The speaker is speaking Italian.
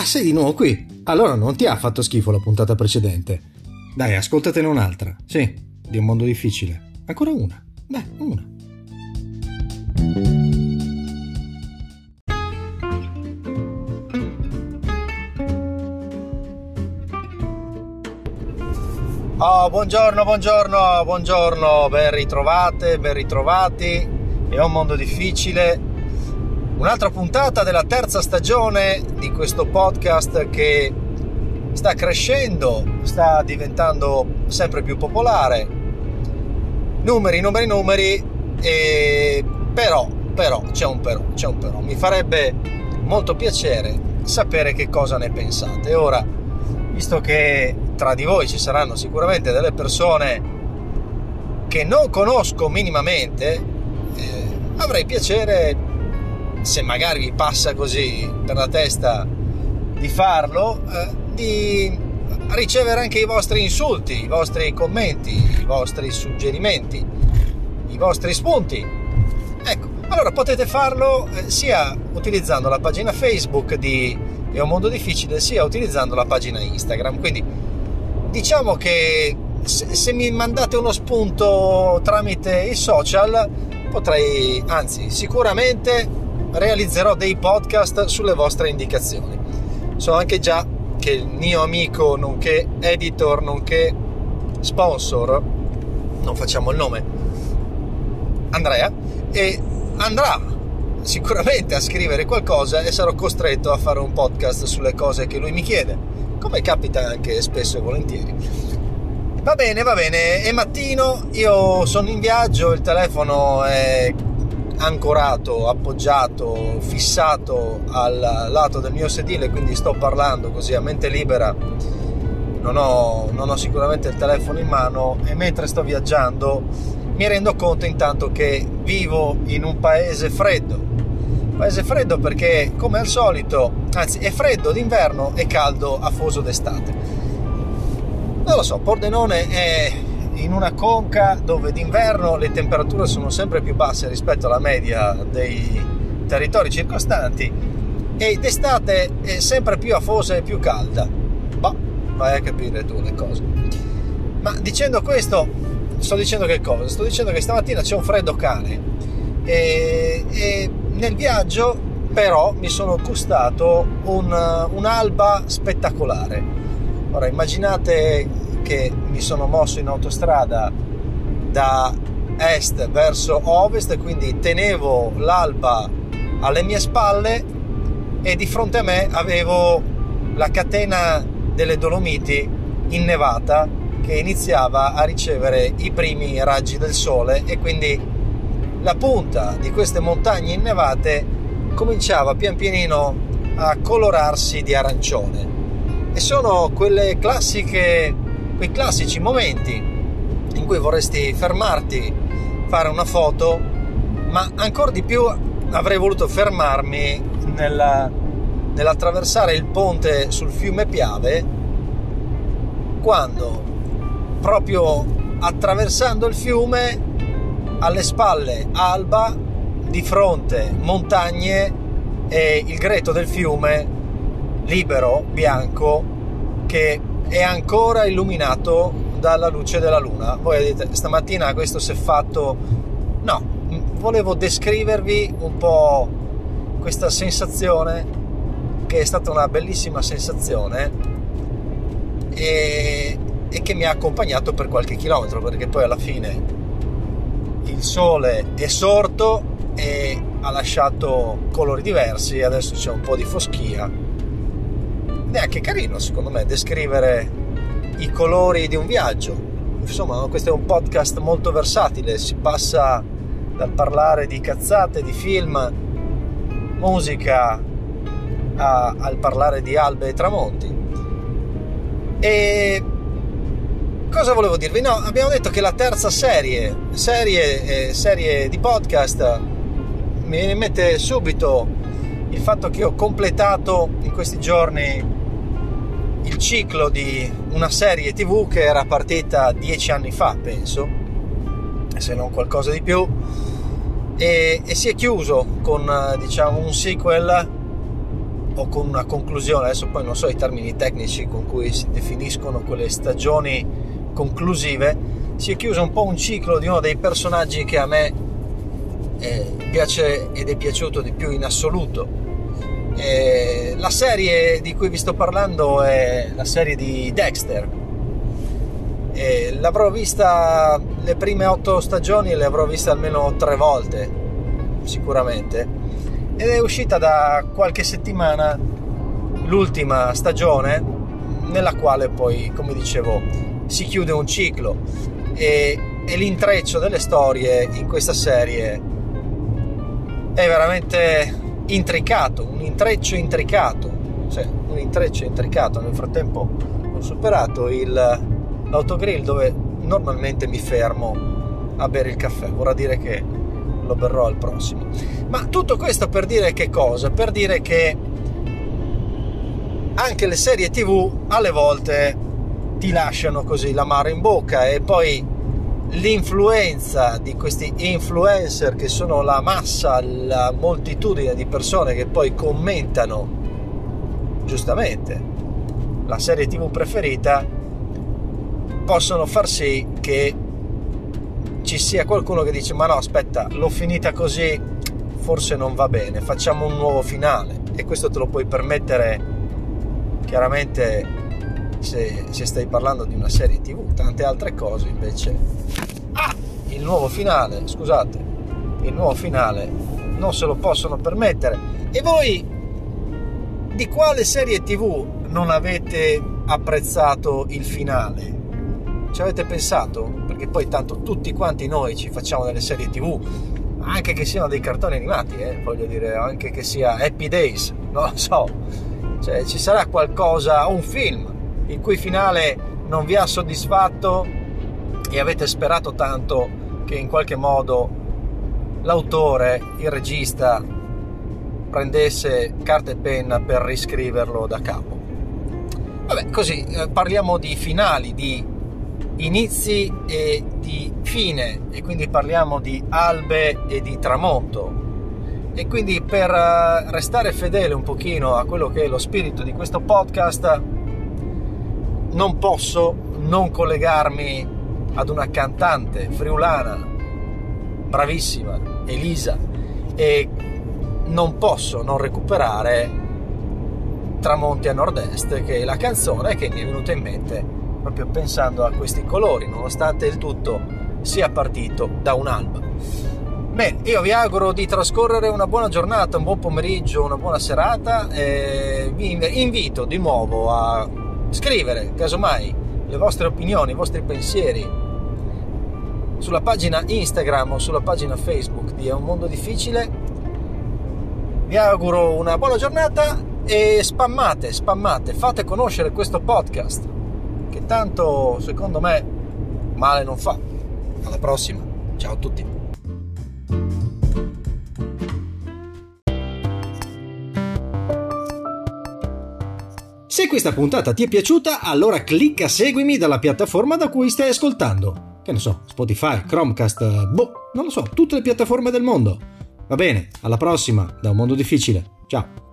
Ah, sei di nuovo qui? Allora non ti ha fatto schifo la puntata precedente. Dai, ascoltatene un'altra. Sì, di un mondo difficile. Ancora una. Dai, una. Oh, buongiorno, buongiorno, buongiorno, ben ritrovate, ben ritrovati. È un mondo difficile. Un'altra puntata della terza stagione di questo podcast che sta crescendo, sta diventando sempre più popolare. Numeri, numeri, numeri, e però, però, c'è un però, c'è un però. Mi farebbe molto piacere sapere che cosa ne pensate. Ora, visto che tra di voi ci saranno sicuramente delle persone che non conosco minimamente, eh, avrei piacere, se magari vi passa così per la testa di farlo, eh, di ricevere anche i vostri insulti, i vostri commenti, i vostri suggerimenti, i vostri spunti. Ecco, allora potete farlo eh, sia utilizzando la pagina Facebook di È un mondo difficile, sia utilizzando la pagina Instagram. Quindi diciamo che se, se, mi mandate uno spunto tramite i social potrei, anzi sicuramente realizzerò dei podcast sulle vostre indicazioni. So anche già che il mio amico, nonché editor, nonché sponsor, non facciamo il nome, Andrea, e andrà sicuramente a scrivere qualcosa e sarò costretto a fare un podcast sulle cose che lui mi chiede come capita anche spesso e volentieri. Va bene, va bene, è mattino, io sono in viaggio, il telefono è ancorato, appoggiato, fissato al lato del mio sedile, quindi sto parlando così a mente libera. Non ho, non ho sicuramente il telefono in mano e mentre sto viaggiando mi rendo conto intanto che vivo in un paese freddo paese freddo perché come al solito, anzi è freddo d'inverno e caldo afoso d'estate. Non lo so, Pordenone è in una conca dove d'inverno le temperature sono sempre più basse rispetto alla media dei territori circostanti e d'estate è sempre più afosa e più calda. Boh, vai a capire tu le cose. Ma dicendo questo, sto dicendo che cosa? Sto dicendo che stamattina c'è un freddo cane e, e nel viaggio però mi sono gustato un, un'alba spettacolare. Ora immaginate che mi sono mosso in autostrada da est verso ovest, quindi tenevo l'alba alle mie spalle e di fronte a me avevo la catena delle Dolomiti innevata che iniziava a ricevere i primi raggi del sole e quindi la punta di queste montagne innevate cominciava pian pianino a colorarsi di arancione. E sono quelle classiche quei classici momenti in cui vorresti fermarti fare una foto ma ancora di più avrei voluto fermarmi nella, nell'attraversare il ponte sul fiume Piave quando proprio attraversando il fiume alle spalle alba, di fronte montagne e il greto del fiume libero, bianco, che è ancora illuminato dalla luce della luna. Voi dite, stamattina questo si è fatto... No, volevo descrivervi un po' questa sensazione, che è stata una bellissima sensazione e, e che mi ha accompagnato per qualche chilometro, perché poi alla fine il sole è sorto e ha lasciato colori diversi, adesso c'è un po' di foschia. Ed è anche carino, secondo me, descrivere i colori di un viaggio. Insomma, questo è un podcast molto versatile, si passa dal parlare di cazzate, di film, musica, a, al parlare di albe e tramonti. E cosa volevo dirvi? No, abbiamo detto che la terza serie, serie, eh, serie di podcast, mi viene in mente subito il fatto che ho completato in questi giorni il ciclo di una serie tv che era partita dieci anni fa, penso, se non qualcosa di più, e, e si è chiuso con diciamo un sequel o con una conclusione, adesso poi non so i termini tecnici con cui si definiscono quelle stagioni conclusive, si è chiuso un po' un ciclo di uno dei personaggi che a me eh, piace ed è piaciuto di più in assoluto. Eh, la serie di cui vi sto parlando è la serie di Dexter. Eh, l'avrò vista le prime otto stagioni, le avrò viste almeno tre volte, sicuramente ed è uscita da qualche settimana l'ultima stagione nella quale poi, come dicevo, si chiude un ciclo e, e l'intreccio delle storie in questa serie è veramente intricato, un intreccio intricato, cioè un intreccio intricato. Nel frattempo ho superato il, l'autogrill dove normalmente mi fermo a bere il caffè, vorrà dire che lo berrò al prossimo. Ma tutto questo per dire che cosa? Per dire che anche le serie tv alle volte ti lasciano così l'amaro in bocca e poi l'influenza di questi influencer che sono la massa, la moltitudine di persone che poi commentano giustamente la serie tv preferita possono far sì che ci sia qualcuno che dice ma no aspetta l'ho finita così forse non va bene facciamo un nuovo finale. E questo te lo puoi permettere chiaramente se, se stai parlando di una serie tv tante altre cose invece ah, il nuovo finale scusate il nuovo finale non se lo possono permettere e voi di quale serie tv non avete apprezzato il finale ci avete pensato? Perché poi tanto tutti quanti noi ci facciamo delle serie tv, anche che siano dei cartoni animati, eh, voglio dire, anche che sia Happy Days, non lo so. Cioè, ci sarà qualcosa, un film, il cui finale non vi ha soddisfatto e avete sperato tanto che in qualche modo l'autore, il regista, prendesse carta e penna per riscriverlo da capo. Vabbè, così eh, parliamo di finali, di inizi e di fine e quindi parliamo di albe e di tramonto e quindi per eh, restare fedele un pochino a quello che è lo spirito di questo podcast non posso non collegarmi ad una cantante friulana bravissima Elisa e non posso non recuperare Tramonti a nord-est che è la canzone che mi è venuta in mente proprio pensando a questi colori, nonostante il tutto sia partito da un'alba. Bene, io vi auguro di trascorrere una buona giornata, un buon pomeriggio, una buona serata e vi invito di nuovo a scrivere, casomai, le vostre opinioni, i vostri pensieri sulla pagina Instagram o sulla pagina Facebook di È un mondo difficile. Vi auguro una buona giornata e spammate, spammate, fate conoscere questo podcast che tanto secondo me male non fa. Alla prossima, ciao a tutti. Se questa puntata ti è piaciuta, allora clicca seguimi dalla piattaforma da cui stai ascoltando. Che ne so, Spotify, Chromecast, boh, non lo so, tutte le piattaforme del mondo. Va bene, alla prossima, da un mondo difficile. Ciao.